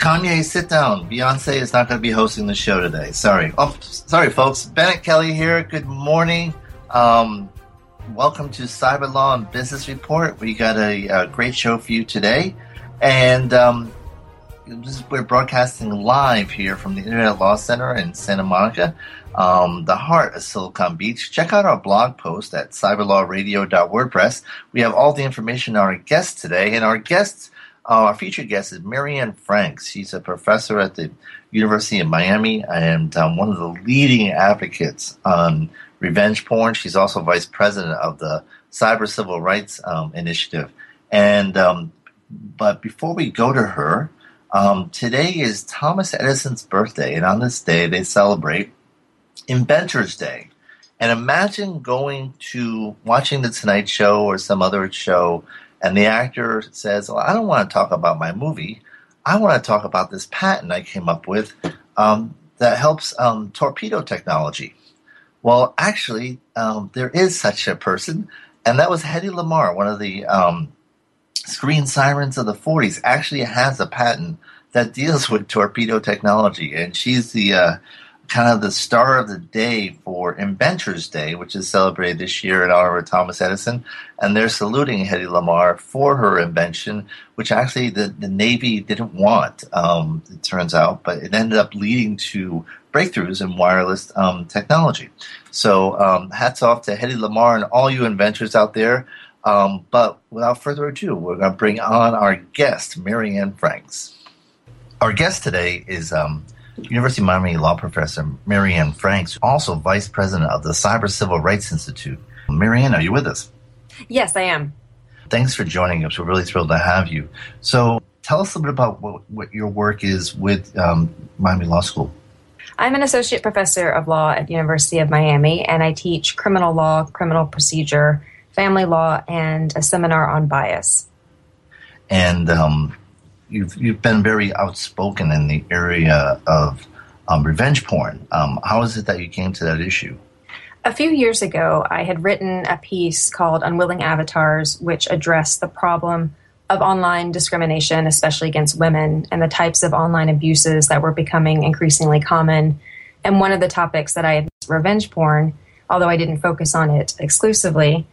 Kanye, sit down. Beyonce is not going to be hosting the show today. Sorry. Oh, sorry, folks. Bennet Kelley here. Good morning. Um, welcome to Cyber Law and Business Report. We got a, a great show for you today, and um, is, we're broadcasting live here from the Internet Law Center in Santa Monica, um, the heart of Silicon Beach. Check out our blog post at cyberlawradio.wordpress. We have all the information on our guests today, and our guests our featured guest is Mary Anne Franks. She's a professor at the University of Miami and um, one of the leading advocates on revenge porn. She's also vice president of the Cyber Civil Rights um, Initiative. And um, but before we go to her, um, today is Thomas Edison's birthday, and on this day they celebrate Inventors Day. And imagine going to watching the Tonight Show or some other show and the actor says, well, I don't want to talk about my movie. I want to talk about this patent I came up with um, that helps um, torpedo technology. Well, actually, um, there is such a person, and that was Hedy Lamarr, one of the um, screen sirens of the 40s, actually has a patent that deals with torpedo technology, and she's the uh, kind of the star of the day for Inventors Day, which is celebrated this year in honor of Thomas Edison. And they're saluting Hedy Lamarr for her invention, which actually the, the Navy didn't want, um, it turns out, but it ended up leading to breakthroughs in wireless um, technology. So um, hats off to Hedy Lamarr and all you inventors out there. Um, but without further ado, we're going to bring on our guest, Mary Anne Franks. Our guest today is um, University of Miami law professor Mary Anne Franks, also vice president of the Cyber Civil Rights Institute. Mary Anne, are you with us? Yes, I am. Thanks for joining us. We're really thrilled to have you. So, tell us a little bit about what, what your work is with um, Miami Law School. I'm an associate professor of law at the University of Miami, and I teach criminal law, criminal procedure, family law, and a seminar on bias. And um, you've you've been very outspoken in the area of um, revenge porn. Um, how is it that you came to that issue? A few years ago, I had written a piece called Unwilling Avatars, which addressed the problem of online discrimination, especially against women, and the types of online abuses that were becoming increasingly common. And one of the topics that I had revenge porn, although I didn't focus on it exclusively.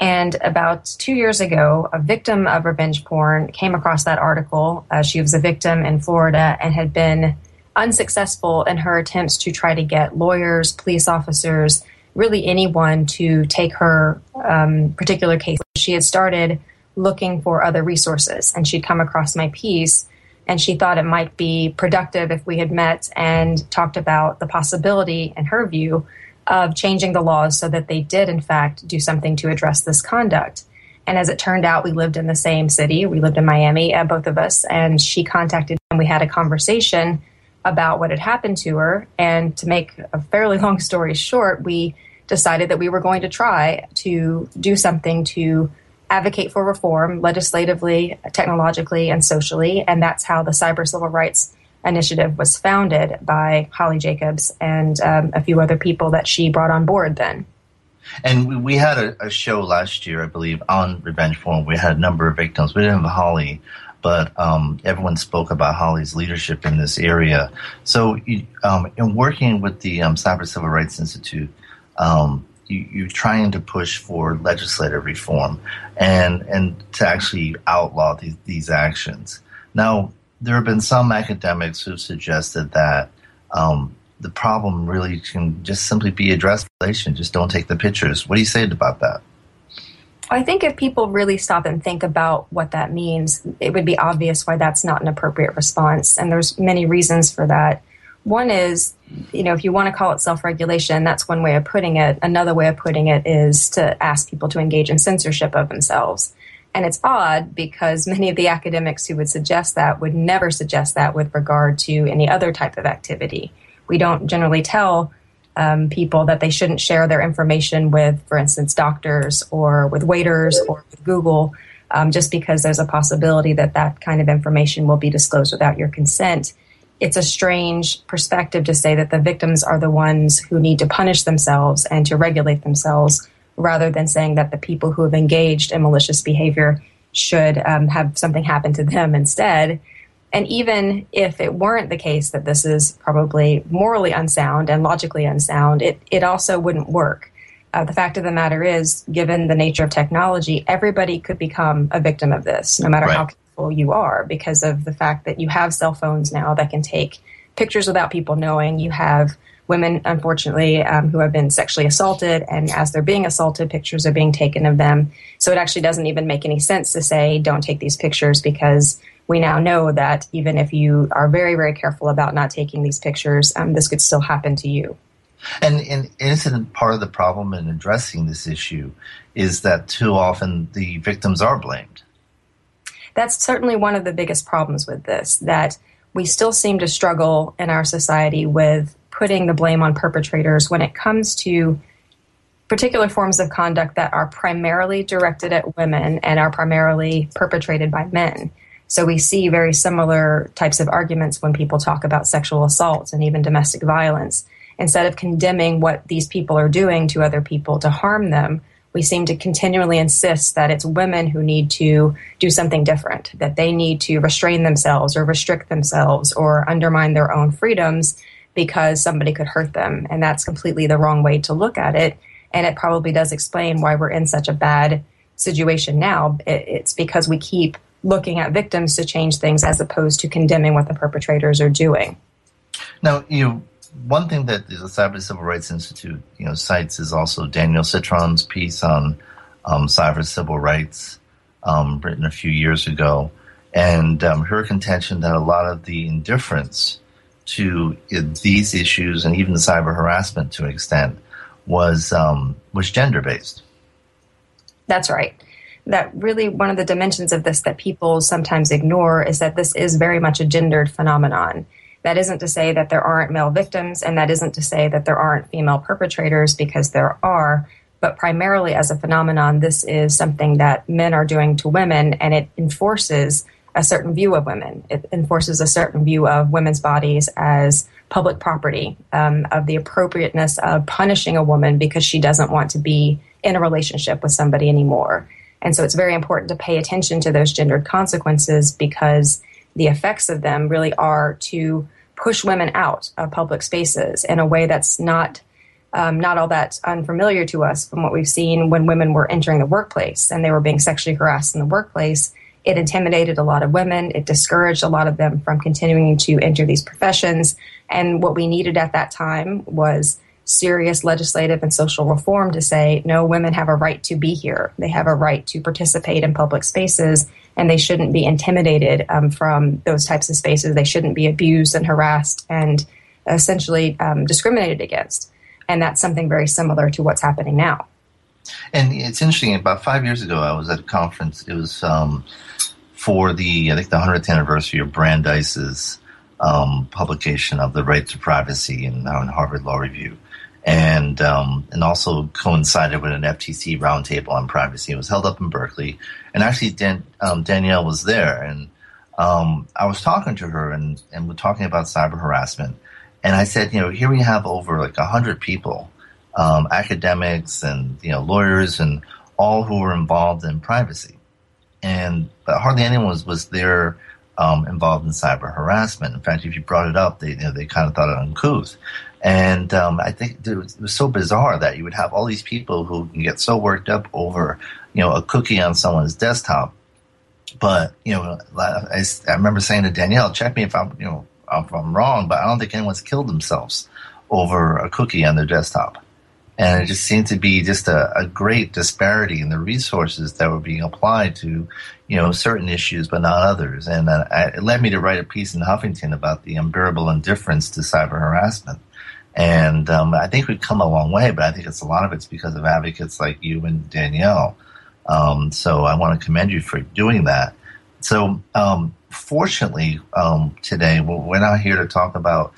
And about two years ago, a victim of revenge porn came across that article. Uh, she was a victim in Florida and had been unsuccessful in her attempts to try to get lawyers, police officers, really anyone to take her um, particular case. She had started looking for other resources and she'd come across my piece And she thought it might be productive if we had met and talked about the possibility, in her view, of changing the laws so that they did, in fact, do something to address this conduct. And as it turned out, we lived in the same city. We lived in Miami, uh, both of us. And she contacted and we had a conversation about what had happened to her. And to make a fairly long story short, we decided that we were going to try to do something to advocate for reform legislatively, technologically, and socially. And that's how the Cyber Civil Rights Initiative was founded by Holly Jacobs and um, a few other people that she brought on board then. And we had a, a, show last year, I believe, on Revenge Porn. We had a number of victims. We didn't have Holly, but um, everyone spoke about Holly's leadership in this area. So, um, in working with the um, Cyber Civil Rights Institute, um, you, are trying to push for legislative reform and and to actually outlaw these, these actions. Now, there have been some academics who've suggested that um, the problem really can just simply be addressed. Just don't take the pictures. What do you say about that? I think if people really stop and think about what that means, it would be obvious why that's not an appropriate response. And there's many reasons for that. One is, you know, if you want to call it self regulation, that's one way of putting it. Another way of putting it is to ask people to engage in censorship of themselves. And it's odd because many of the academics who would suggest that would never suggest that with regard to any other type of activity. We don't generally tell um, people that they shouldn't share their information with, for instance, doctors or with waiters or with Google, um, just because there's a possibility that that kind of information will be disclosed without your consent. It's a strange perspective to say that the victims are the ones who need to punish themselves and to regulate themselves, rather than saying that the people who have engaged in malicious behavior should um, have something happen to them instead. And even if it weren't the case that this is probably morally unsound and logically unsound, it, it also wouldn't work. Uh, the fact of the matter is, given the nature of technology, everybody could become a victim of this, no matter right. how careful you are, because of the fact that you have cell phones now that can take pictures without people knowing. You have women, unfortunately, um, who have been sexually assaulted, and as they're being assaulted, pictures are being taken of them. So it actually doesn't even make any sense to say, don't take these pictures because we now know that even if you are very, very careful about not taking these pictures, um, this could still happen to you. And, and isn't part of the problem in addressing this issue is that too often the victims are blamed? That's certainly one of the biggest problems with this, that we still seem to struggle in our society with putting the blame on perpetrators when it comes to particular forms of conduct that are primarily directed at women and are primarily perpetrated by men. So we see very similar types of arguments when people talk about sexual assault and even domestic violence. Instead of condemning what these people are doing to other people to harm them, we seem to continually insist that it's women who need to do something different, that they need to restrain themselves or restrict themselves or undermine their own freedoms because somebody could hurt them. And that's completely the wrong way to look at it. And it probably does explain why we're in such a bad situation now. It's because we keep looking at victims to change things as opposed to condemning what the perpetrators are doing. Now, you know, one thing that the Cyber Civil Rights Institute, you know, cites is also Danielle Citron's piece on um, cyber civil rights, um, written a few years ago, and um, her contention that a lot of the indifference to these issues and even cyber harassment to an extent was um, was gender based. That's right that really one of the dimensions of this that people sometimes ignore is that this is very much a gendered phenomenon. That isn't to say that there aren't male victims, and that isn't to say that there aren't female perpetrators, because there are. But primarily as a phenomenon, this is something that men are doing to women, and it enforces a certain view of women. It enforces a certain view of women's bodies as public property, um, of the appropriateness of punishing a woman because she doesn't want to be in a relationship with somebody anymore. And so it's very important to pay attention to those gendered consequences because the effects of them really are to push women out of public spaces in a way that's not um, not all that unfamiliar to us from what we've seen when women were entering the workplace and they were being sexually harassed in the workplace. It intimidated a lot of women. It discouraged a lot of them from continuing to enter these professions. And what we needed at that time was serious legislative and social reform to say no women have a right to be here they have a right to participate in public spaces and they shouldn't be intimidated um, from those types of spaces. They shouldn't be abused and harassed and essentially um, discriminated against. And that's something very similar to what's happening now. And it's interesting. About five years ago, I was at a conference. It was um, for the I think the 100th anniversary of Brandeis's um, publication of the Right to Privacy in, uh, in Harvard Law Review, and um, and also coincided with an FTC roundtable on privacy. It was held up in Berkeley, and actually Dan, um, Danielle was there, and um, I was talking to her, and and we're talking about cyber harassment, and I said, you know, here we have over like hundred people, um, academics and you know lawyers and all who were involved in privacy, and but hardly anyone was was there um, involved in cyber harassment. In fact, if you brought it up, they you know, they kind of thought it uncouth. And um, I think it was, it was, so bizarre that you would have all these people who can get so worked up over, you know, a cookie on someone's desktop. But you know, I, I remember saying to Danielle, "Check me if I'm, you know, if I'm wrong, but I don't think anyone's killed themselves over a cookie on their desktop." And it just seemed to be just a, a great disparity in the resources that were being applied to, you know, certain issues, but not others. And uh, it led me to write a piece in Huffington about the unbearable indifference to cyber harassment and um, I think we've come a long way, but I think it's a lot of it's because of advocates like you and Danielle. Um, so I want to commend you for doing that. So um, fortunately, um, today we're not here to talk about.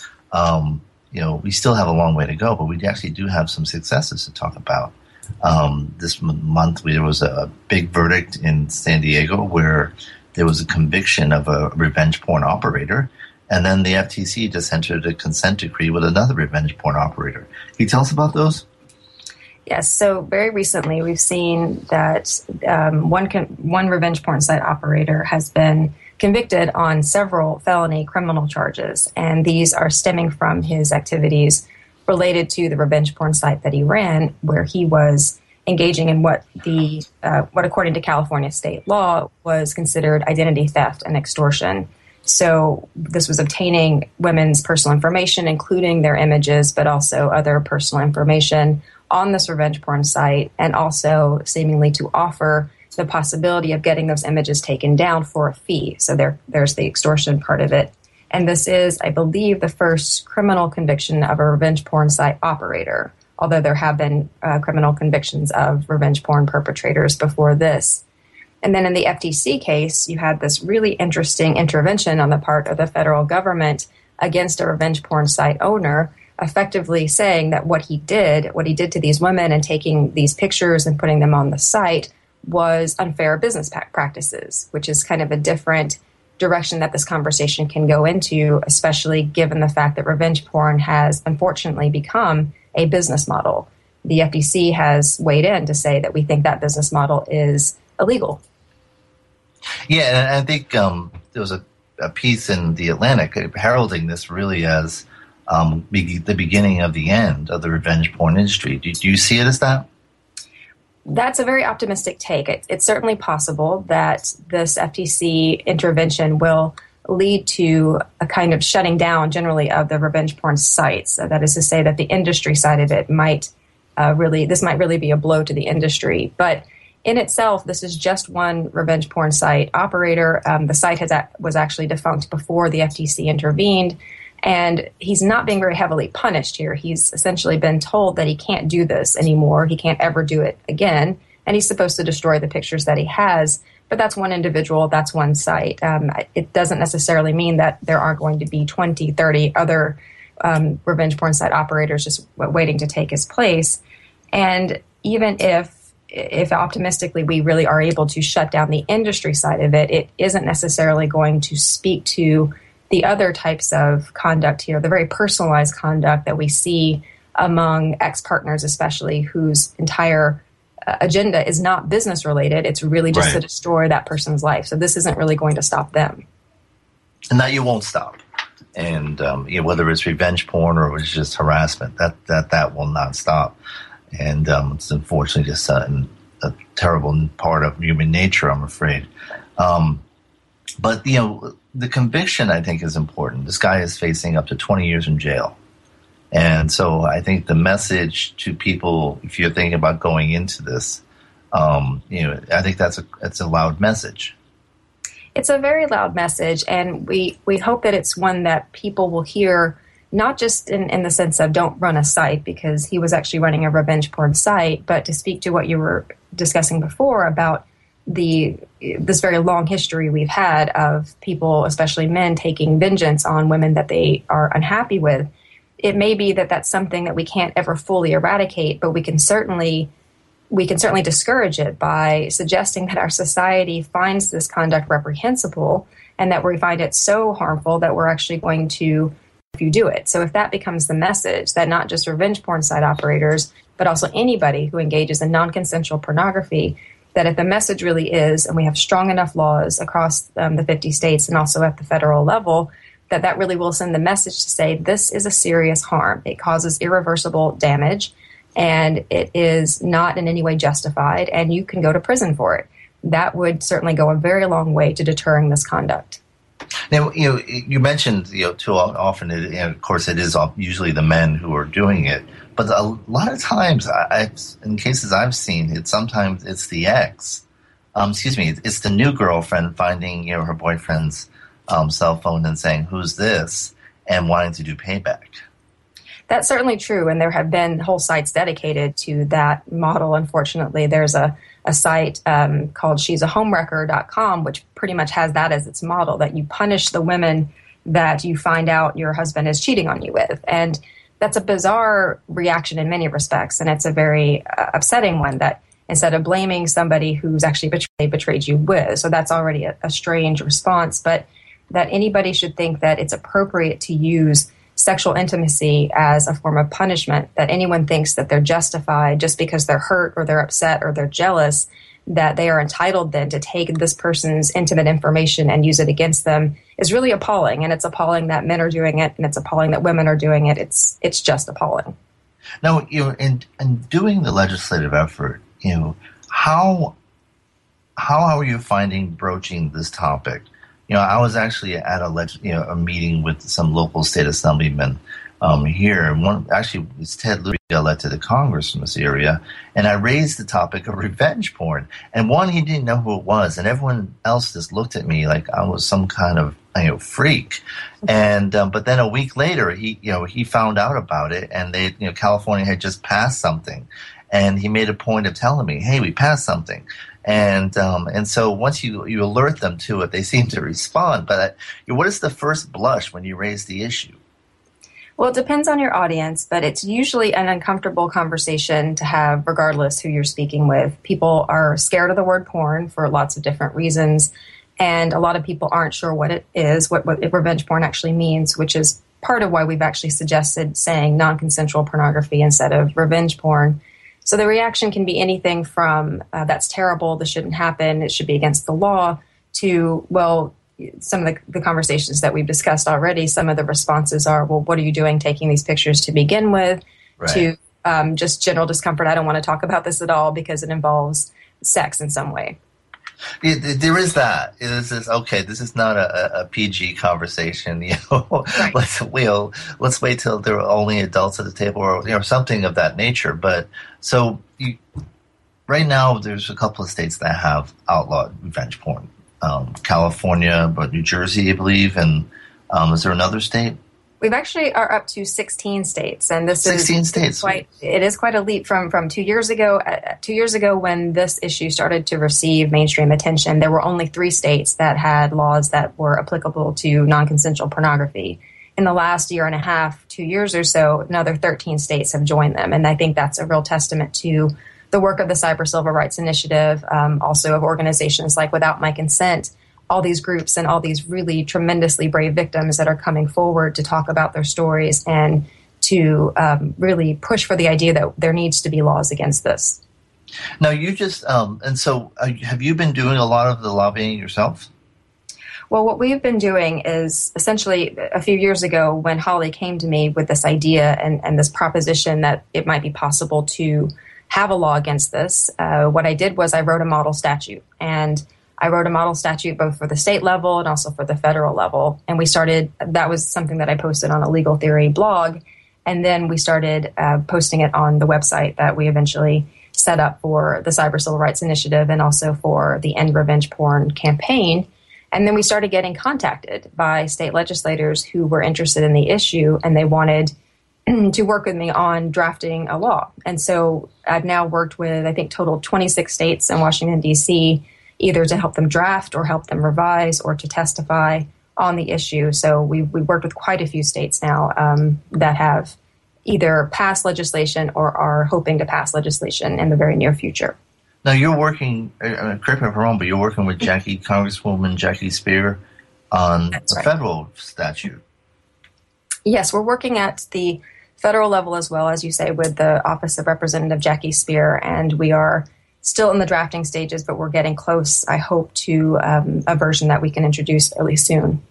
You know, we still have a long way to go, but we actually do have some successes to talk about. Um, this month, there was a big verdict in San Diego where there was a conviction of a revenge porn operator and then the FTC just entered a consent decree with another revenge porn operator. Can you tell us about those? Yes. So very recently, we've seen that um, one con- one revenge porn site operator has been convicted on several felony criminal charges, and these are stemming from his activities related to the revenge porn site that he ran, where he was engaging in what the uh, what according to California state law was considered identity theft and extortion. So this was obtaining women's personal information, including their images, but also other personal information on this revenge porn site, and also seemingly to offer the possibility of getting those images taken down for a fee. So there, there's the extortion part of it. And this is, I believe, the first criminal conviction of a revenge porn site operator, although there have been uh, criminal convictions of revenge porn perpetrators before this. And then in the FTC case, you had this really interesting intervention on the part of the federal government against a revenge porn site owner, effectively saying that what he did, what he did to these women and taking these pictures and putting them on the site was unfair business practices, which is kind of a different direction that this conversation can go into, especially given the fact that revenge porn has unfortunately become a business model. The FTC has weighed in to say that we think that business model is illegal. Yeah, and I think um, there was a, a, piece in the Atlantic heralding this really as um, be- the beginning of the end of the revenge porn industry. Do, do you see it as that? That's a very optimistic take. It, it's certainly possible that this FTC intervention will lead to a kind of shutting down generally of the revenge porn sites. So that is to say that the industry side of it might uh, really, this might really be a blow to the industry. But in itself, this is just one revenge porn site operator. Um, the site has was actually defunct before the FTC intervened, and he's not being very heavily punished here. He's essentially been told that he can't do this anymore. He can't ever do it again, and he's supposed to destroy the pictures that he has. But that's one individual, that's one site. Um, it doesn't necessarily mean that there aren't going to be 20, 30 other um, revenge porn site operators just waiting to take his place. And even if if optimistically we really are able to shut down the industry side of it, it isn't necessarily going to speak to the other types of conduct here, the very personalized conduct that we see among ex partners, especially whose entire uh, agenda is not business related. It's really just right. to destroy that person's life. So this isn't really going to stop them. And that you won't stop. And um, you know, whether it's revenge porn or it's just harassment, that that that will not stop and um, it's unfortunately just a, a, terrible part of human nature, I'm afraid. Um, but you know, the conviction I think is important. This guy is facing up to 20 years in jail, and so I think the message to people, if you're thinking about going into this, um, you know, I think that's a that's a loud message. it's a very loud message, and we, we hope that it's one that people will hear not just in, in the sense of don't run a site because he was actually running a revenge porn site, but to speak to what you were discussing before about the this very long history we've had of people, especially men, taking vengeance on women that they are unhappy with. It may be that that's something that we can't ever fully eradicate, but we can certainly we can certainly discourage it by suggesting that our society finds this conduct reprehensible and that we find it so harmful that we're actually going to if you do it. So if that becomes the message that not just revenge porn site operators, but also anybody who engages in non-consensual pornography, that if the message really is, and we have strong enough laws across um, the 50 states and also at the federal level, that that really will send the message to say this is a serious harm. It causes irreversible damage, and it is not in any way justified, and you can go to prison for it. That would certainly go a very long way to deterring this conduct. Now, you know, you mentioned, you know, too often, and of course, it is usually the men who are doing it. But a lot of times, I, in cases I've seen, it sometimes it's the ex. Um, excuse me, it's the new girlfriend finding, you know, her boyfriend's um, cell phone and saying, "Who's this?" and wanting to do payback. That's certainly true, and there have been whole sites dedicated to that model. Unfortunately, there's a a site um, called she's a homewrecker.com, which pretty much has that as its model that you punish the women that you find out your husband is cheating on you with. And that's a bizarre reaction in many respects. And it's a very uh, upsetting one that instead of blaming somebody who's actually betrayed, betrayed you with. So that's already a, a strange response. But that anybody should think that it's appropriate to use sexual intimacy as a form of punishment, that anyone thinks that they're justified just because they're hurt or they're upset or they're jealous, that they are entitled then to take this person's intimate information and use it against them is really appalling. And it's appalling that men are doing it and it's appalling that women are doing it. It's it's just appalling. Now, you know, in, in doing the legislative effort, you know, how how are you finding broaching this topic? you know, I was actually at a leg- you know a meeting with some local state assemblymen um, here, and one actually was Ted Lieu elected to the Congress from this area, and I raised the topic of revenge porn. And one, he didn't know who it was, and everyone else just looked at me like I was some kind of you know freak. And um, but then a week later, he you know he found out about it, and they you know California had just passed something, and he made a point of telling me, "Hey, we passed something." and um, and so once you you alert them to it, they seem to respond. But uh, what is the first blush when you raise the issue? Well, it depends on your audience, but it's usually an uncomfortable conversation to have, regardless who you're speaking with. People are scared of the word porn for lots of different reasons, and a lot of people aren't sure what it is, what, what revenge porn actually means, which is part of why we've actually suggested saying non consensual pornography instead of revenge porn. So the reaction can be anything from uh, that's terrible, this shouldn't happen, it should be against the law, to, well, some of the, the, conversations that we've discussed already, some of the responses are, well, what are you doing taking these pictures to begin with? Right. To um, just general discomfort. I don't want to talk about this at all because it involves sex in some way. Yeah, there is that. This is okay. This is not a, a PG conversation. You know, right. let's we'll, let's wait till there are only adults at the table, or you know, something of that nature. But so you, right now, there's a couple of states that have outlawed revenge porn. Um, California, but New Jersey, I believe, and um, is there another state? We've actually are up to 16 states, and this 16 is states. Quite, it is quite a leap from from two years ago. Uh, two years ago, when this issue started to receive mainstream attention, there were only three states that had laws that were applicable to non-consensual pornography. In the last year and a half, two years or so, another 13 states have joined them, and I think that's a real testament to the work of the Cyber Civil Rights Initiative, um, also of organizations like Without My Consent all these groups and all these really tremendously brave victims that are coming forward to talk about their stories and to um, really push for the idea that there needs to be laws against this. Now, you just, um, and so uh, have you been doing a lot of the lobbying yourself? Well, what we've been doing is essentially a few years ago when Holly came to me with this idea and, and this proposition that it might be possible to have a law against this, uh, what I did was I wrote a model statute. And I wrote a model statute both for the state level and also for the federal level. And we started, that was something that I posted on a legal theory blog. And then we started uh, posting it on the website that we eventually set up for the Cyber Civil Rights Initiative and also for the End Revenge Porn campaign. And then we started getting contacted by state legislators who were interested in the issue and they wanted to work with me on drafting a law. And so I've now worked with, I think, total 26 states in Washington, D.C., either to help them draft or help them revise or to testify on the issue. So we, we worked with quite a few states now um, that have either passed legislation or are hoping to pass legislation in the very near future. Now you're working, uh, correct me if I'm wrong, but you're working with Jackie, Congresswoman Jackie Speier on That's the right. federal statute. Yes, we're working at the federal level as well, as you say, with the Office of Representative Jackie Speier, and we are still in the drafting stages, but we're getting close, I hope, to um, a version that we can introduce fairly soon.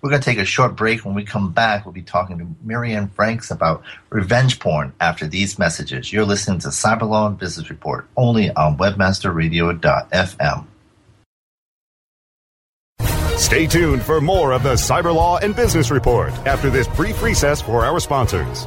We're going to take a short break. When we come back, we'll be talking to Mary Anne Franks about revenge porn after these messages. You're listening to Cyberlaw and Business Report only on webmasterradio.fm. Stay tuned for more of the Cyber Law and Business Report after this brief recess for our sponsors.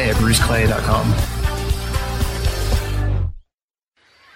at bruceclay.com.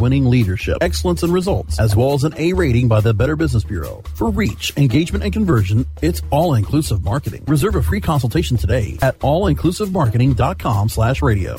winning leadership, excellence, and results, as well as an A rating by the Better Business Bureau. For reach, engagement, and conversion, it's all inclusive marketing. Reserve a free consultation today at allinclusivemarketing.com slash radio.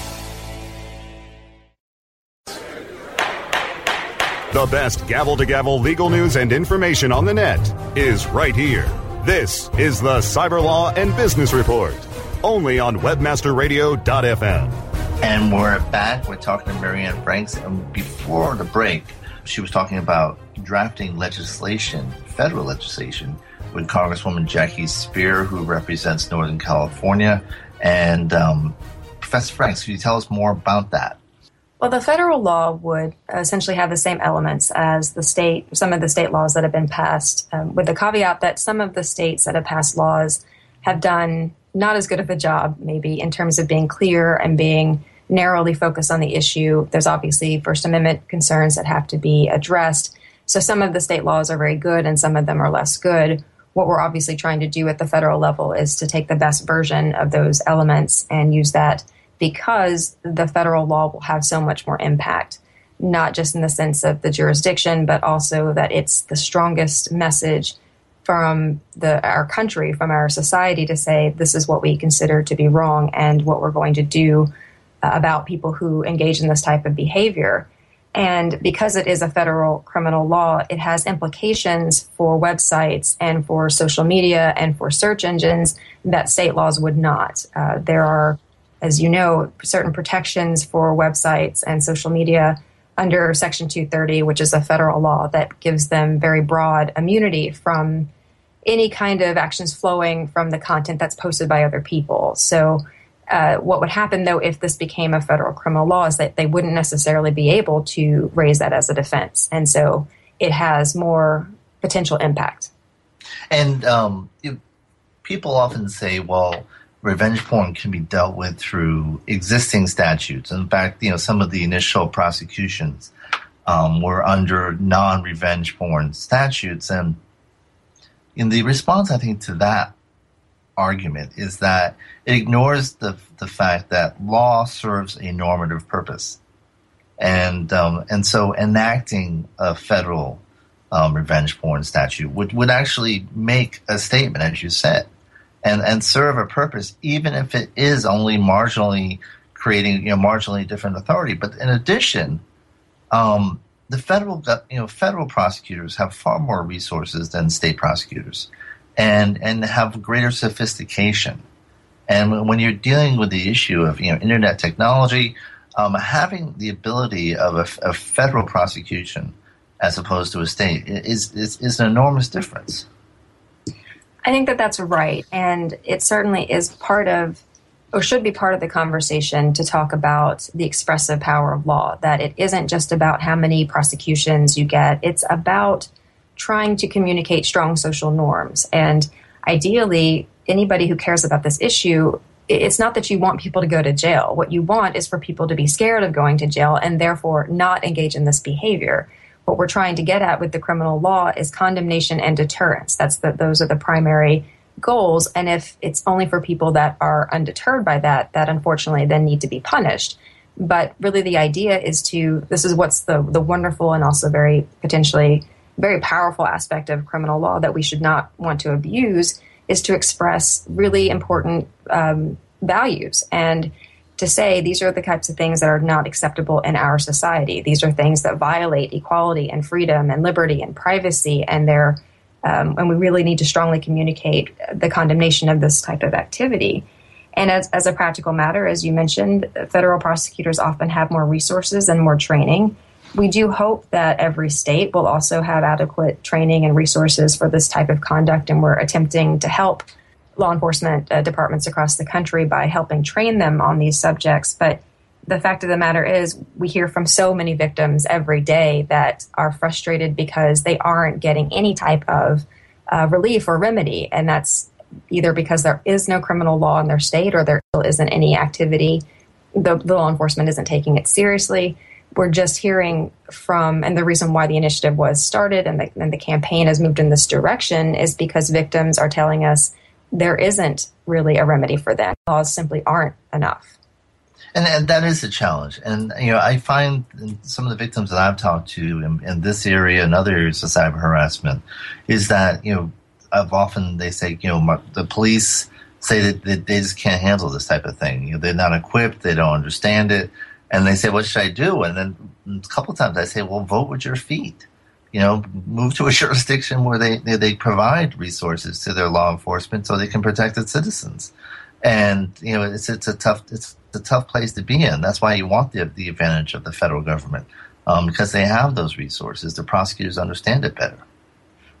The best gavel to gavel legal news and information on the net is right here. This is the Cyber Law and Business Report, only on webmasterradio.fm. And we're back. We're talking to Mary Anne Franks. And before the break, she was talking about drafting legislation, federal legislation, with Congresswoman Jackie Speier, who represents Northern California. And um, Professor Franks, can you tell us more about that? Well, the federal law would essentially have the same elements as the state, some of the state laws that have been passed, um, with the caveat that some of the states that have passed laws have done not as good of a job, maybe, in terms of being clear and being narrowly focused on the issue. There's obviously First Amendment concerns that have to be addressed. So some of the state laws are very good and some of them are less good. What we're obviously trying to do at the federal level is to take the best version of those elements and use that because the federal law will have so much more impact, not just in the sense of the jurisdiction, but also that it's the strongest message from the our country, from our society to say this is what we consider to be wrong and what we're going to do uh, about people who engage in this type of behavior. And because it is a federal criminal law, it has implications for websites and for social media and for search engines that state laws would not. Uh, there are, as you know, certain protections for websites and social media under Section 230, which is a federal law that gives them very broad immunity from any kind of actions flowing from the content that's posted by other people. So, uh, what would happen though if this became a federal criminal law is that they wouldn't necessarily be able to raise that as a defense, and so it has more potential impact. And um, people often say, well, revenge porn can be dealt with through existing statutes. In fact, you know, some of the initial prosecutions um, were under non-revenge porn statutes, and in the response, I think to that argument is that it ignores the the fact that law serves a normative purpose, and um, and so enacting a federal um, revenge porn statute would would actually make a statement, as you said, and and serve a purpose, even if it is only marginally creating you know marginally different authority. But in addition, um, the federal you know federal prosecutors have far more resources than state prosecutors and and have greater sophistication. And when you're dealing with the issue of you know internet technology, um, having the ability of a, a, federal prosecution as opposed to a state is, is is an enormous difference. I think that that's right, and it certainly is part of or should be part of the conversation to talk about the expressive power of law. That it isn't just about how many prosecutions you get; it's about trying to communicate strong social norms. And ideally, anybody who cares about this issue, it's not that you want people to go to jail. What you want is for people to be scared of going to jail and therefore not engage in this behavior. What we're trying to get at with the criminal law is condemnation and deterrence. That's the, those are the primary goals. And if it's only for people that are undeterred by that, that unfortunately then need to be punished. But really, the idea is to this is what's the the wonderful and also very potentially very powerful aspect of criminal law that we should not want to abuse is to express really important um, values and to say these are the types of things that are not acceptable in our society. These are things that violate equality and freedom and liberty and privacy, and they're um, and we really need to strongly communicate the condemnation of this type of activity. And as, as a practical matter, as you mentioned, federal prosecutors often have more resources and more training we do hope that every state will also have adequate training and resources for this type of conduct, and we're attempting to help law enforcement uh, departments across the country by helping train them on these subjects. But the fact of the matter is, we hear from so many victims every day that are frustrated because they aren't getting any type of uh, relief or remedy, and that's either because there is no criminal law in their state or there isn't any activity. The, the law enforcement isn't taking it seriously we're just hearing from, and the reason why the initiative was started and the, and the campaign has moved in this direction is because victims are telling us there isn't really a remedy for that. Laws simply aren't enough. And, and that is a challenge. And, you know, I find some of the victims that I've talked to in, in this area and other areas of cyber harassment is that, you know, I've often, they say, you know, the police say that, that they just can't handle this type of thing. You know, they're not equipped. They don't understand it and they say, "What should I do?" And then a couple times I say, "Well, vote with your feet." You know, move to a jurisdiction where they, they, they provide resources to their law enforcement so they can protect its citizens. And you know, it's it's a tough it's a tough place to be in. That's why you want the the advantage of the federal government um, because they have those resources. The prosecutors understand it better.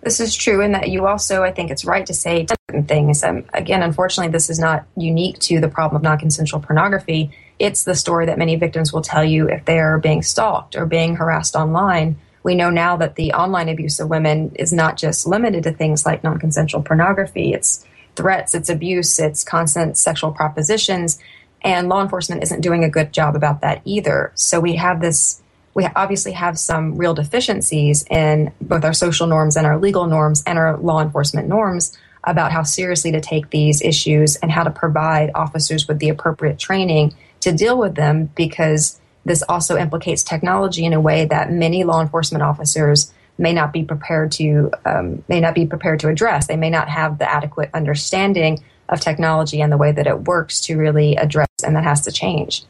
This is true, in that you also, I think it's right to say certain things. Um, again, unfortunately, this is not unique to the problem of non consensual pornography it's the story that many victims will tell you if they're being stalked or being harassed online. We know now that the online abuse of women is not just limited to things like non consensual pornography, it's threats, it's abuse, it's constant sexual propositions. And law enforcement isn't doing a good job about that either. So we have this, we obviously have some real deficiencies in both our social norms and our legal norms and our law enforcement norms about how seriously to take these issues and how to provide officers with the appropriate training to deal with them because this also implicates technology in a way that many law enforcement officers may not be prepared to um, may not be prepared to address. They may not have the adequate understanding of technology and the way that it works to really address, and that has to change.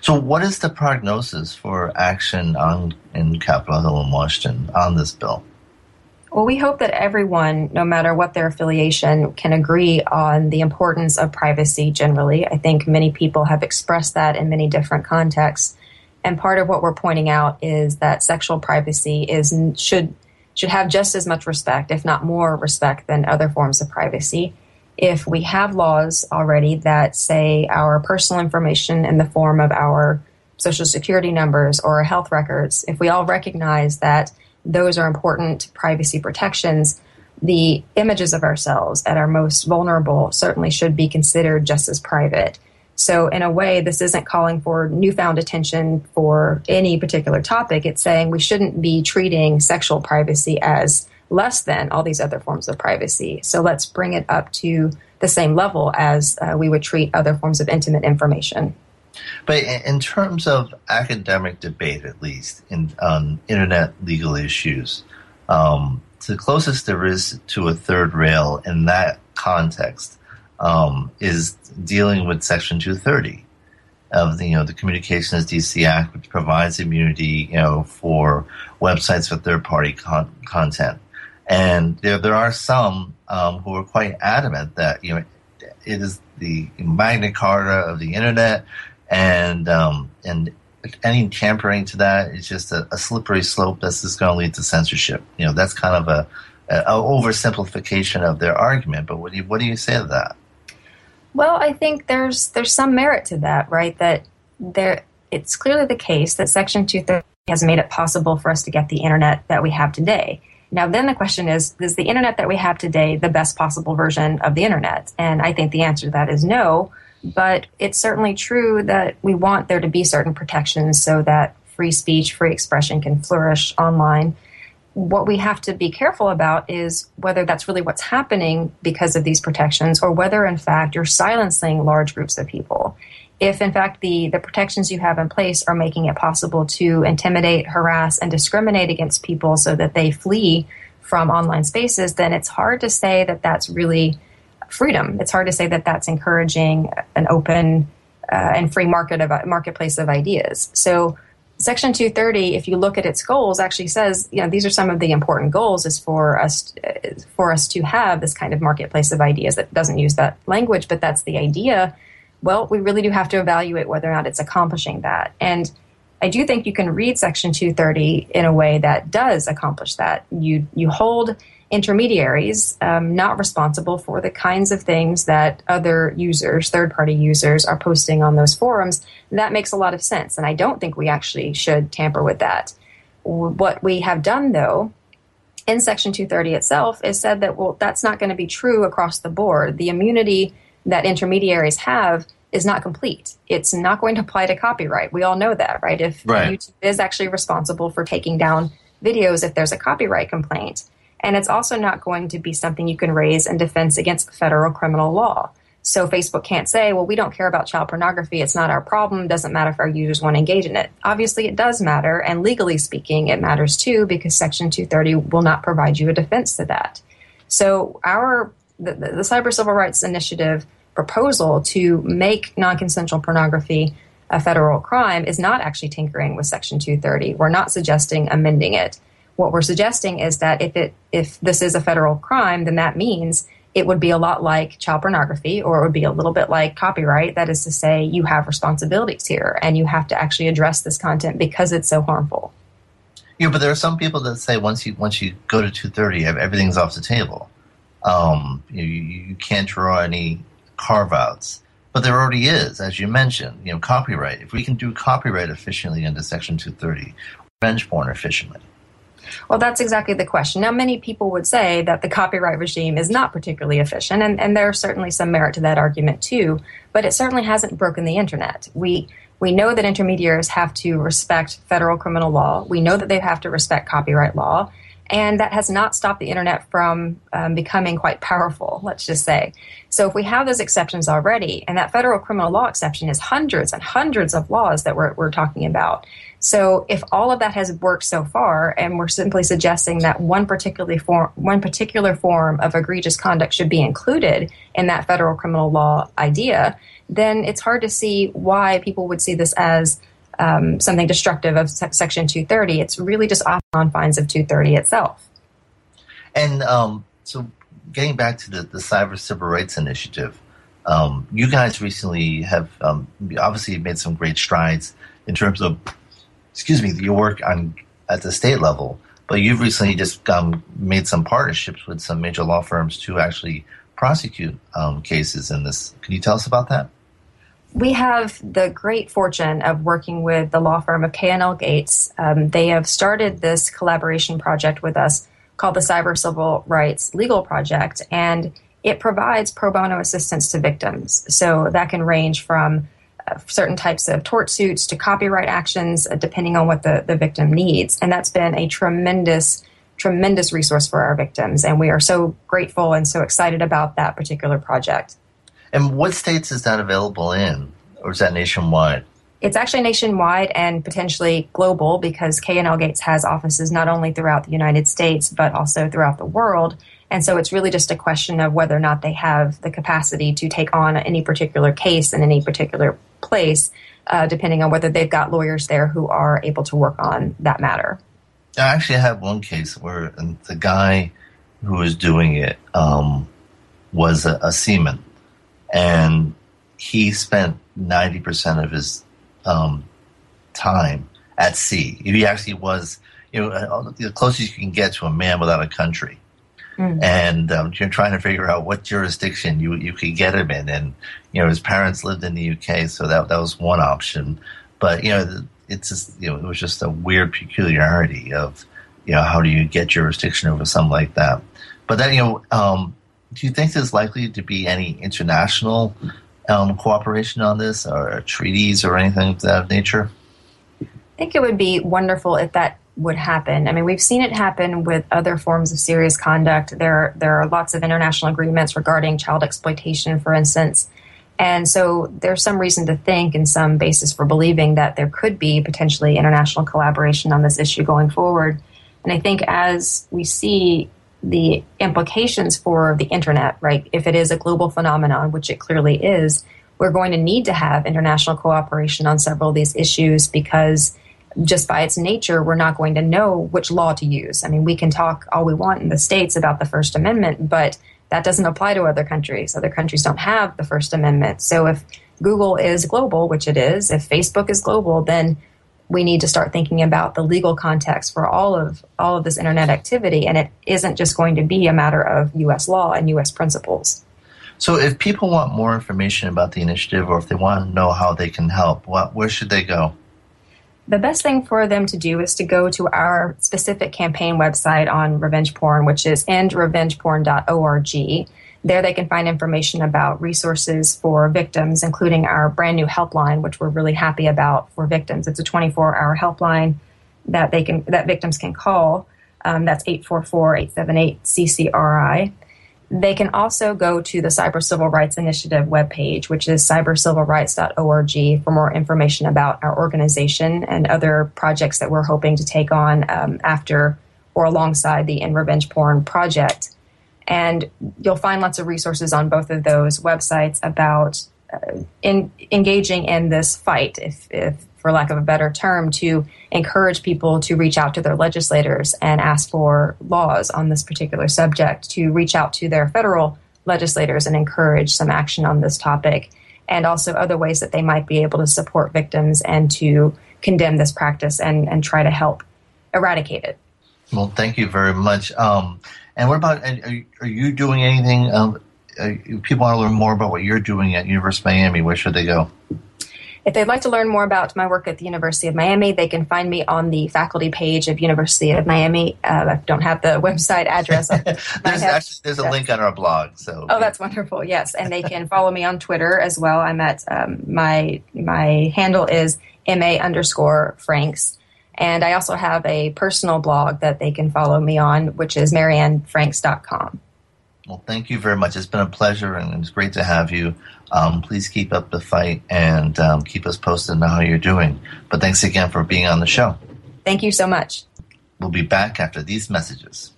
So, what is the prognosis for action on in Capitol Hill in Washington on this bill? Well, we hope that everyone, no matter what their affiliation, can agree on the importance of privacy generally. I think many people have expressed that in many different contexts. And part of what we're pointing out is that sexual privacy is should should have just as much respect, if not more respect, than other forms of privacy. If we have laws already that say our personal information in the form of our social security numbers or our health records, if we all recognize that those are important privacy protections, the images of ourselves at our most vulnerable certainly should be considered just as private. So, in a way, this isn't calling for newfound attention for any particular topic. It's saying we shouldn't be treating sexual privacy as less than all these other forms of privacy. So, let's bring it up to the same level as uh, we would treat other forms of intimate information. But in terms of academic debate, at least in um, internet legal issues, um, the closest there is to a third rail in that context um, is dealing with Section 230 of the you know the Communications Decency Act, which provides immunity you know for websites for third party con- content. And there there are some um, who are quite adamant that you know it is the Magna Carta of the internet, and um, and any tampering to that is just a, a slippery slope that's just going to lead to censorship. You know that's kind of a, a, oversimplification of their argument. But what do you what do you say to that? Well, I think there's there's some merit to that, right? That there it's clearly the case that Section 230 has made it possible for us to get the internet that we have today. Now, then the question is Is the internet that we have today the best possible version of the internet? And I think the answer to that is no. But it's certainly true that we want there to be certain protections so that free speech, free expression can flourish online what we have to be careful about is whether that's really what's happening because of these protections or whether in fact you're silencing large groups of people. If in fact the, the protections you have in place are making it possible to intimidate harass and discriminate against people so that they flee from online spaces then it's hard to say that that's really freedom. It's hard to say that that's encouraging an open uh, and free market of marketplace of ideas. So Section 230, if you look at its goals, actually says, you know, these are some of the important goals is for us for us to have this kind of marketplace of ideas that doesn't use that language, but that's the idea. Well, we really do have to evaluate whether or not it's accomplishing that. And I do think you can read Section 230 in a way that does accomplish that. You you hold intermediaries um, not responsible for the kinds of things that other users, third party users, are posting on those forums. That makes a lot of sense. And I don't think we actually should tamper with that. What we have done, though, in Section 230 itself, is said that, well, that's not going to be true across the board. The immunity that intermediaries have is not complete. It's not going to apply to copyright. We all know that, right? If right. YouTube is actually responsible for taking down videos if there's a copyright complaint, and it's also not going to be something you can raise in defense against federal criminal law. So Facebook can't say, well, we don't care about child pornography. It's not our problem. Doesn't matter if our users want to engage in it. Obviously, it does matter. And legally speaking, it matters too because Section 230 will not provide you a defense to that. So our, the, the Cyber Civil Rights Initiative proposal to make non-consensual pornography a federal crime is not actually tinkering with Section 230. We're not suggesting amending it what we're suggesting is that if it if this is a federal crime, then that means it would be a lot like child pornography, or it would be a little bit like copyright. That is to say, you have responsibilities here, and you have to actually address this content because it's so harmful. Yeah, but there are some people that say once you once you go to two thirty, everything's off the table. Um, you, you can't draw any carve outs. But there already is, as you mentioned, you know, copyright. If we can do copyright efficiently under Section 230, revenge porn efficiently, well, that's exactly the question. Now, many people would say that the copyright regime is not particularly efficient, and, and there's certainly some merit to that argument too, but it certainly hasn't broken the internet. We we know that intermediaries have to respect federal criminal law. We know that they have to respect copyright law. And that has not stopped the internet from um, becoming quite powerful, let's just say. So if we have those exceptions already, and that federal criminal law exception is hundreds and hundreds of laws that we're, we're talking about. So if all of that has worked so far, and we're simply suggesting that one particular form, one particular form of egregious conduct should be included in that federal criminal law idea, then it's hard to see why people would see this as um, something destructive of Section 230. It's really just off confines of 230 itself. And um, so, getting back to the, the Cyber Civil Rights Initiative, um, you guys recently have um, obviously made some great strides in terms of, excuse me, you work on at the state level. But you've recently just um, made some partnerships with some major law firms to actually prosecute um, cases in this. Can you tell us about that? we have the great fortune of working with the law firm of K&L Gates. Um, they have started this collaboration project with us called the Cyber Civil Rights Legal Project, and it provides pro bono assistance to victims. So that can range from certain types of tort suits to copyright actions, uh, depending on what the, the victim needs. And that's been a tremendous, tremendous resource for our victims. And we are so grateful and so excited about that particular project. And what states is that available in, or is that nationwide? It's actually nationwide and potentially global because K&L Gates has offices not only throughout the United States but also throughout the world. And so it's really just a question of whether or not they have the capacity to take on any particular case in any particular place, uh, depending on whether they've got lawyers there who are able to work on that matter. I actually have one case where the guy who was doing it um, was a, a seaman and he spent 90% of his um, time at sea. He actually was, you know, uh, the closest you can get to a man without a country. Mm. And um, you're trying to figure out what jurisdiction you, you could get him in. And, you know, his parents lived in the UK, so that, that was one option. But, you know, it's just, you know, it was just a weird peculiarity of, you know, how do you get jurisdiction over something like that? But then, you know, um, do you think there's likely to be any international um, cooperation on this or treaties or anything of that nature? I think it would be wonderful if that would happen. I mean, we've seen it happen with other forms of serious conduct. There, there are lots of international agreements regarding child exploitation, for instance. And so there's some reason to think and some basis for believing that there could be potentially international collaboration on this issue going forward. And I think as we see the implications for the internet, right? If it is a global phenomenon, which it clearly is, we're going to need to have international cooperation on several of these issues because just by its nature, we're not going to know which law to use. I mean, we can talk all we want in the States about the First Amendment, but that doesn't apply to other countries. Other countries don't have the First Amendment. So if Google is global, which it is, if Facebook is global, then we need to start thinking about the legal context for all of all of this internet activity and it isn't just going to be a matter of US law and US principles. So if people want more information about the initiative or if they want to know how they can help, what, where should they go? The best thing for them to do is to go to our specific campaign website on revenge porn, which is endrevengeporn.org there they can find information about resources for victims, including our brand new helpline, which we're really happy about for victims. It's a 24-hour helpline that they can that victims can call. Um, that's 844-878-CCRI. They can also go to the Cyber Civil Rights Initiative webpage, which is cybercivilrights.org, for more information about our organization and other projects that we're hoping to take on um, after or alongside the End Revenge Porn project. And you'll find lots of resources on both of those websites about uh, in, engaging in this fight, if, if for lack of a better term, to encourage people to reach out to their legislators and ask for laws on this particular subject, to reach out to their federal legislators and encourage some action on this topic, and also other ways that they might be able to support victims and to condemn this practice and, and try to help eradicate it. Well, thank you very much. Um, and what about are, are you doing anything? Um, uh, people want to learn more about what you're doing at University of Miami. Where should they go? If they'd like to learn more about my work at the University of Miami, they can find me on the faculty page of University of Miami. Uh, I don't have the website address. there's actually there's a link on our blog. So oh, that's wonderful. Yes, and they can follow me on Twitter as well. I'm at um, my my handle is ma underscore franks And I also have a personal blog that they can follow me on, which is mariannefranks.com. Well, thank you very much. It's been a pleasure and it's great to have you. Um, please keep up the fight and um, keep us posted on how you're doing. But thanks again for being on the show. Thank you so much. We'll be back after these messages.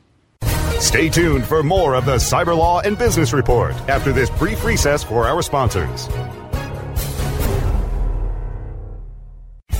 Stay tuned for more of the Cyber Law and Business Report after this brief recess for our sponsors.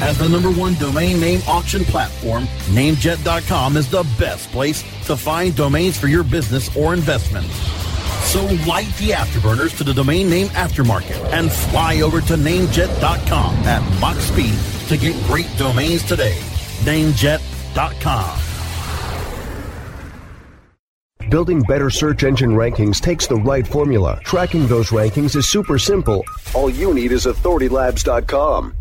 As the number one domain name auction platform, Namejet.com is the best place to find domains for your business or investment. So light the afterburners to the domain name aftermarket and fly over to Namejet.com at Mach speed to get great domains today. Namejet.com. Building better search engine rankings takes the right formula. Tracking those rankings is super simple. All you need is AuthorityLabs.com.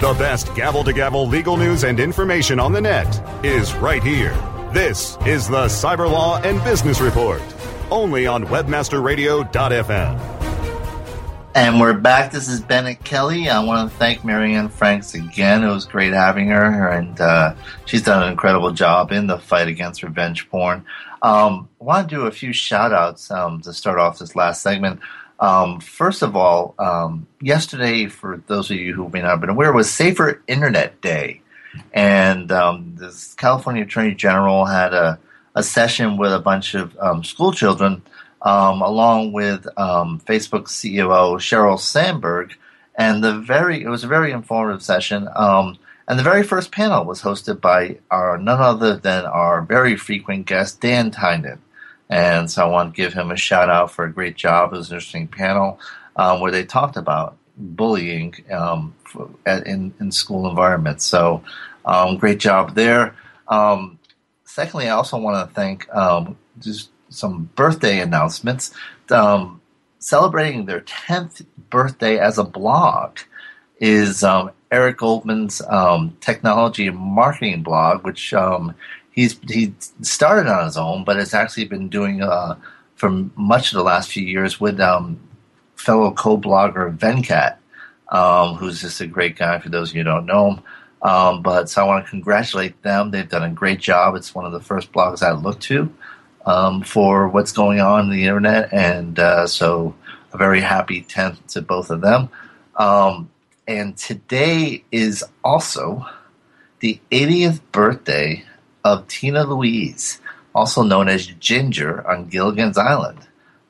The best gavel to gavel legal news and information on the net is right here. This is the Cyber Law and Business Report, only on WebmasterRadio.fm. And we're back. This is Bennet Kelley. I want to thank Mary Anne Franks again. It was great having her, and uh, she's done an incredible job in the fight against revenge porn. Um, I want to do a few shout outs um, to start off this last segment. Um, first of all, um, yesterday, for those of you who may not have been aware, was Safer Internet Day. And um, this California Attorney General had a, a session with a bunch of um, school children, um, along with um, Facebook CEO Sheryl Sandberg. And the very it was a very informative session. and the very first panel was hosted by our none other than our very frequent guest Dan Tynan. And so I want to give him a shout out for a great job. It was an interesting panel um, where they talked about bullying um, at, in, in school environments. So um, great job there. Um, secondly, I also want to thank um, just some birthday announcements. Um, celebrating their 10th birthday as a blog is Eric Goldman's technology marketing blog, which he's he started on his own, but has actually been doing uh, for much of the last few years with um, fellow co-blogger Venkat, um, who's just a great guy. For those of you who don't know him, um, but so I want to congratulate them. They've done a great job. It's one of the first blogs I look to um, for what's going on in the internet, and uh, so a very happy 10th to both of them. Um, and today is also the 80th birthday of Tina Louise, also known as Ginger on Gilligan's Island.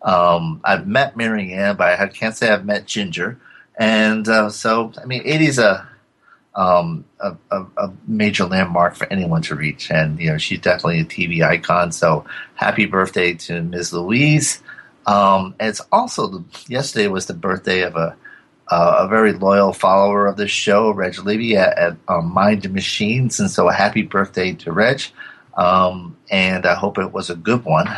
Um, I've met Mary Anne, but I can't say I've met Ginger. And uh, so, I mean, 80 is a, um, a, a, a, major landmark for anyone to reach. And, you know, she's definitely a TV icon. So happy birthday to Ms. Louise. Um, it's also, the, yesterday was the birthday of a, uh, a very loyal follower of this show, Reg Levy at, at um, Mind Machines. And so a happy birthday to Reg. Um, and I hope it was a good one.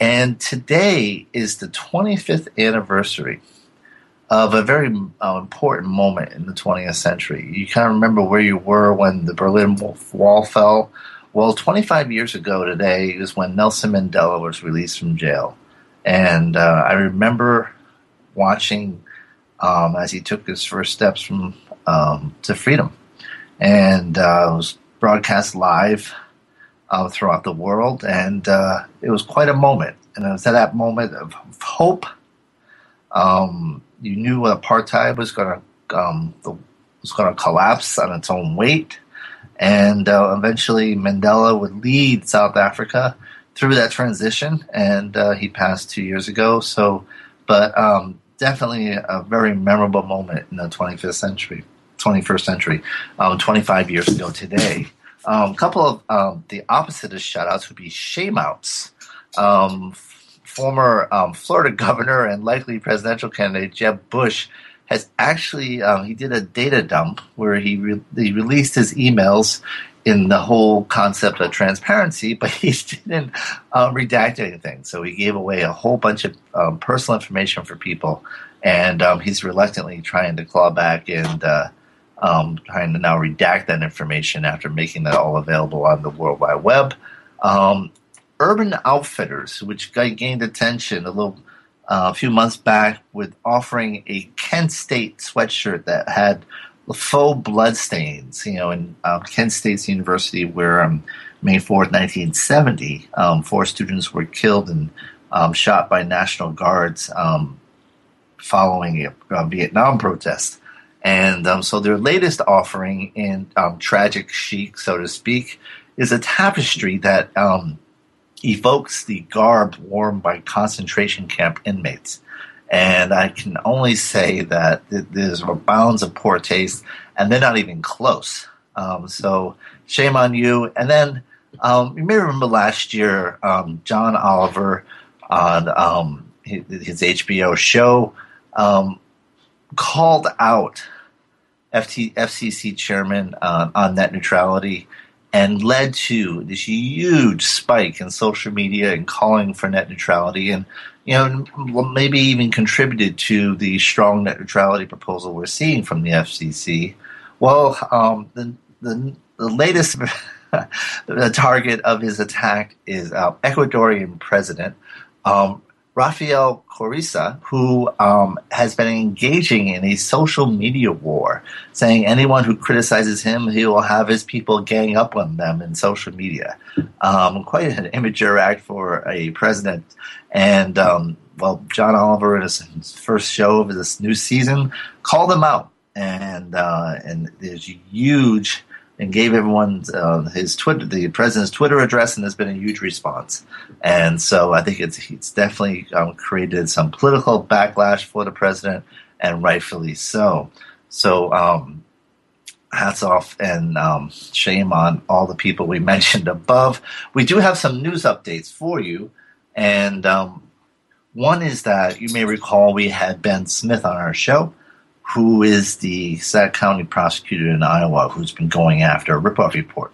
And today is the 25th anniversary of a very uh, important moment in the 20th century. You kind of remember where you were when the Berlin Wall fell. Well, 25 years ago today is when Nelson Mandela was released from jail. And uh, I remember watching um, as he took his first steps from um, to freedom. And uh, it was broadcast live uh, throughout the world. And uh, it was quite a moment. And it was at that moment of hope. Um, you knew apartheid was going to um, was going to collapse on its own weight, and uh, eventually Mandela would lead South Africa through that transition. And uh, he passed two years ago. So, but um, definitely a very memorable moment in the 25th century, 21st century, um, 25 years ago today. A um, couple of um, the opposite of shoutouts would be shameouts. Um, former um, Florida governor and likely presidential candidate Jeb Bush has actually um, he did a data dump where he re- he released his emails in the whole concept of transparency, but he didn't um, redact anything. So he gave away a whole bunch of um, personal information for people, and um, he's reluctantly trying to claw back and uh, um, trying to now redact that information after making that all available on the World Wide Web. Um, Urban Outfitters, which gained attention a little uh, a few months back with offering a Kent State sweatshirt that had faux blood stains. You know, in um, Kent State's University, where um, May 4th, 1970, um, four students were killed and um, shot by National Guards um, following a, a, Vietnam protest. And so their latest offering in tragic chic, so to speak, is a tapestry that evokes the garb worn by concentration camp inmates. And I can only say that there's a bounds of poor taste, and they're not even close. Um, so shame on you. And then um, you may remember last year, um, John Oliver on um, his, his, HBO show um, called out FT, FCC chairman uh, on net neutrality and led to this huge spike in social media and calling for net neutrality and you know maybe even contributed to the strong net neutrality proposal we're seeing from the FCC. Well, um, the, the, the latest the target of his attack is uh, Ecuadorian president um, Rafael Correa, who um, has been engaging in a social media war, saying anyone who criticizes him, he will have his people gang up on them in social media. Um, quite an immature act for a president. And, um, well, John Oliver, in his first show of this new season, called him out. And, uh, and there's huge and gave everyone uh, his Twitter, the president's Twitter address, and there's been a huge response. And so I think it's it's definitely um, created some political backlash for the president, and rightfully so. So um, hats off and um, shame on all the people we mentioned above. We do have some news updates for you, and um, one is that you may recall we had Ben Smith on our show who is the Sac County prosecutor in Iowa who's been going after a ripoff report.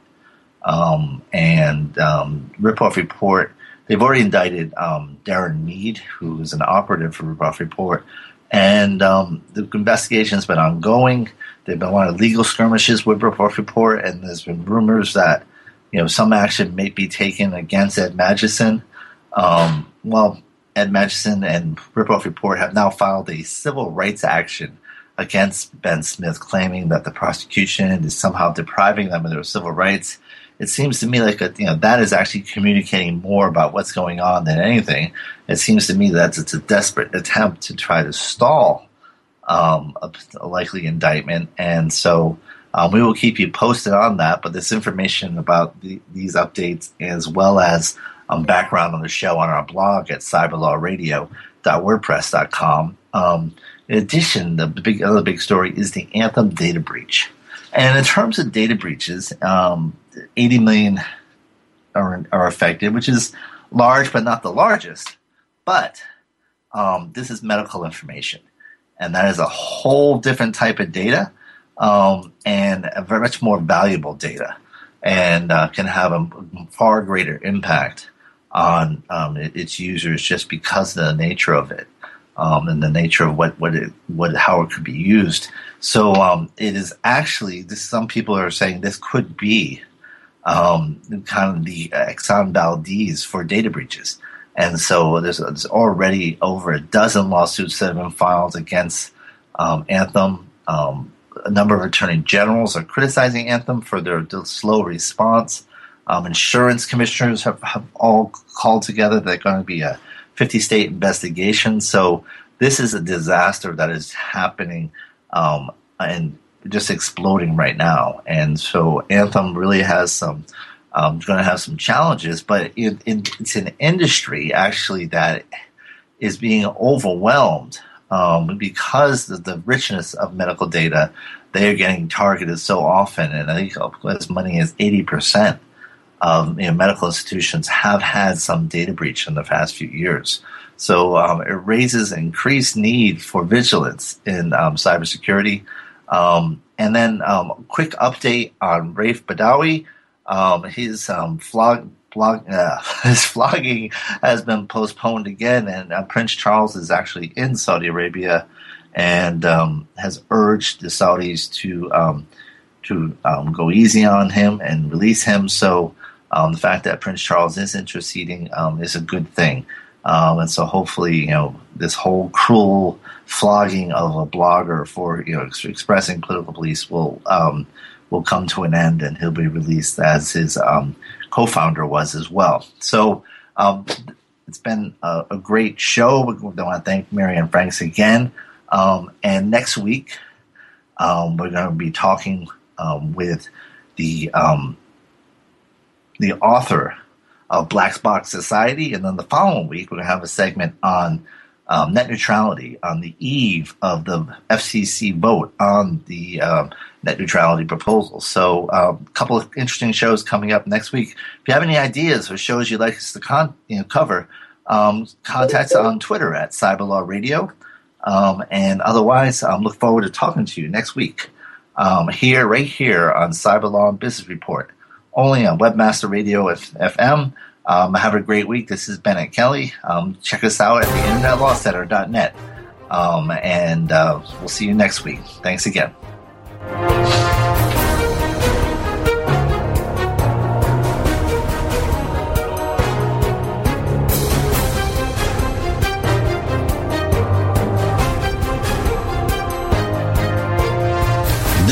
Um, and um, ripoff report, they've already indicted um, Darren Meade, who is an operative for ripoff report. And um, the investigation's been ongoing. There've been a lot of legal skirmishes with ripoff report, and there's been rumors that you know some action may be taken against Ed Magedson. Um, well, Ed Magedson and Ripoff Report have now filed a civil rights action against Ben Smith, claiming that the prosecution is somehow depriving them of their civil rights. It seems to me like a, you know that is actually communicating more about what's going on than anything. It seems to me that it's a desperate attempt to try to stall um, a, a, likely indictment, and so um, we will keep you posted on that. But this information about the, these updates, as well as um, background on the show on our blog at cyberlawradio.wordpress.com. Um, in addition, the big other big story is the Anthem data breach. And in terms of data breaches, um, 80 million are, are affected, which is large, but not the largest. But um, this is medical information, and that is a whole different type of data um, and a very much more valuable data, and uh, can have a far greater impact on um, its users just because of the nature of it um, and the nature of what what it what how it could be used. So um, it is actually this. Some people are saying this could be um, kind of the Exxon Valdez for data breaches. And so there's, there's, already over a dozen lawsuits that have been filed against um, Anthem. Um, a number of attorney generals are criticizing Anthem for their slow response. Um, insurance commissioners have, have all called together. They're going to be a 50 state investigation. So this is a disaster that is happening um, and just exploding right now. And so Anthem really has some, um, going to have some challenges, but it, it, it's an industry actually that is being overwhelmed um, because of the richness of medical data. They are getting targeted so often, and I think as many as 80% of you know, medical institutions have had some data breach in the past few years. So um, it raises increased need for vigilance in um, cybersecurity. Um, and then um, quick update on Raif Badawi. Um, his um, flog, blog, uh, his flogging has been postponed again, and uh, Prince Charles is actually in Saudi Arabia and um, has urged the Saudis to um, to um, go easy on him and release him. So um, the fact that Prince Charles is interceding is a good thing. Um, and so hopefully, you know, this whole cruel flogging of a blogger for you know ex- expressing political beliefs will um, will come to an end, and he'll be released as his um, co-founder was as well. So um, it's been a, a, great show. We want to thank Mary Anne Franks again. Um, and next week, um, we're going to be talking with the the author of Black Box Society. And then the following week, we're going to have a segment on um, net neutrality on the eve of the FCC vote on the um, net neutrality proposal. So, a um, couple of interesting shows coming up next week. If you have any ideas or shows you'd like us to con- you know, cover, um, contact us on Twitter at Cyberlaw Radio. Um, and otherwise, um, look forward to talking to you next week here, right here on Cyberlaw and Business Report only on Webmaster Radio FM. Um, have a great week. This is Bennet Kelley. Um, check us out at the internetlawcenter.net. Um, and uh, we'll see you next week. Thanks again.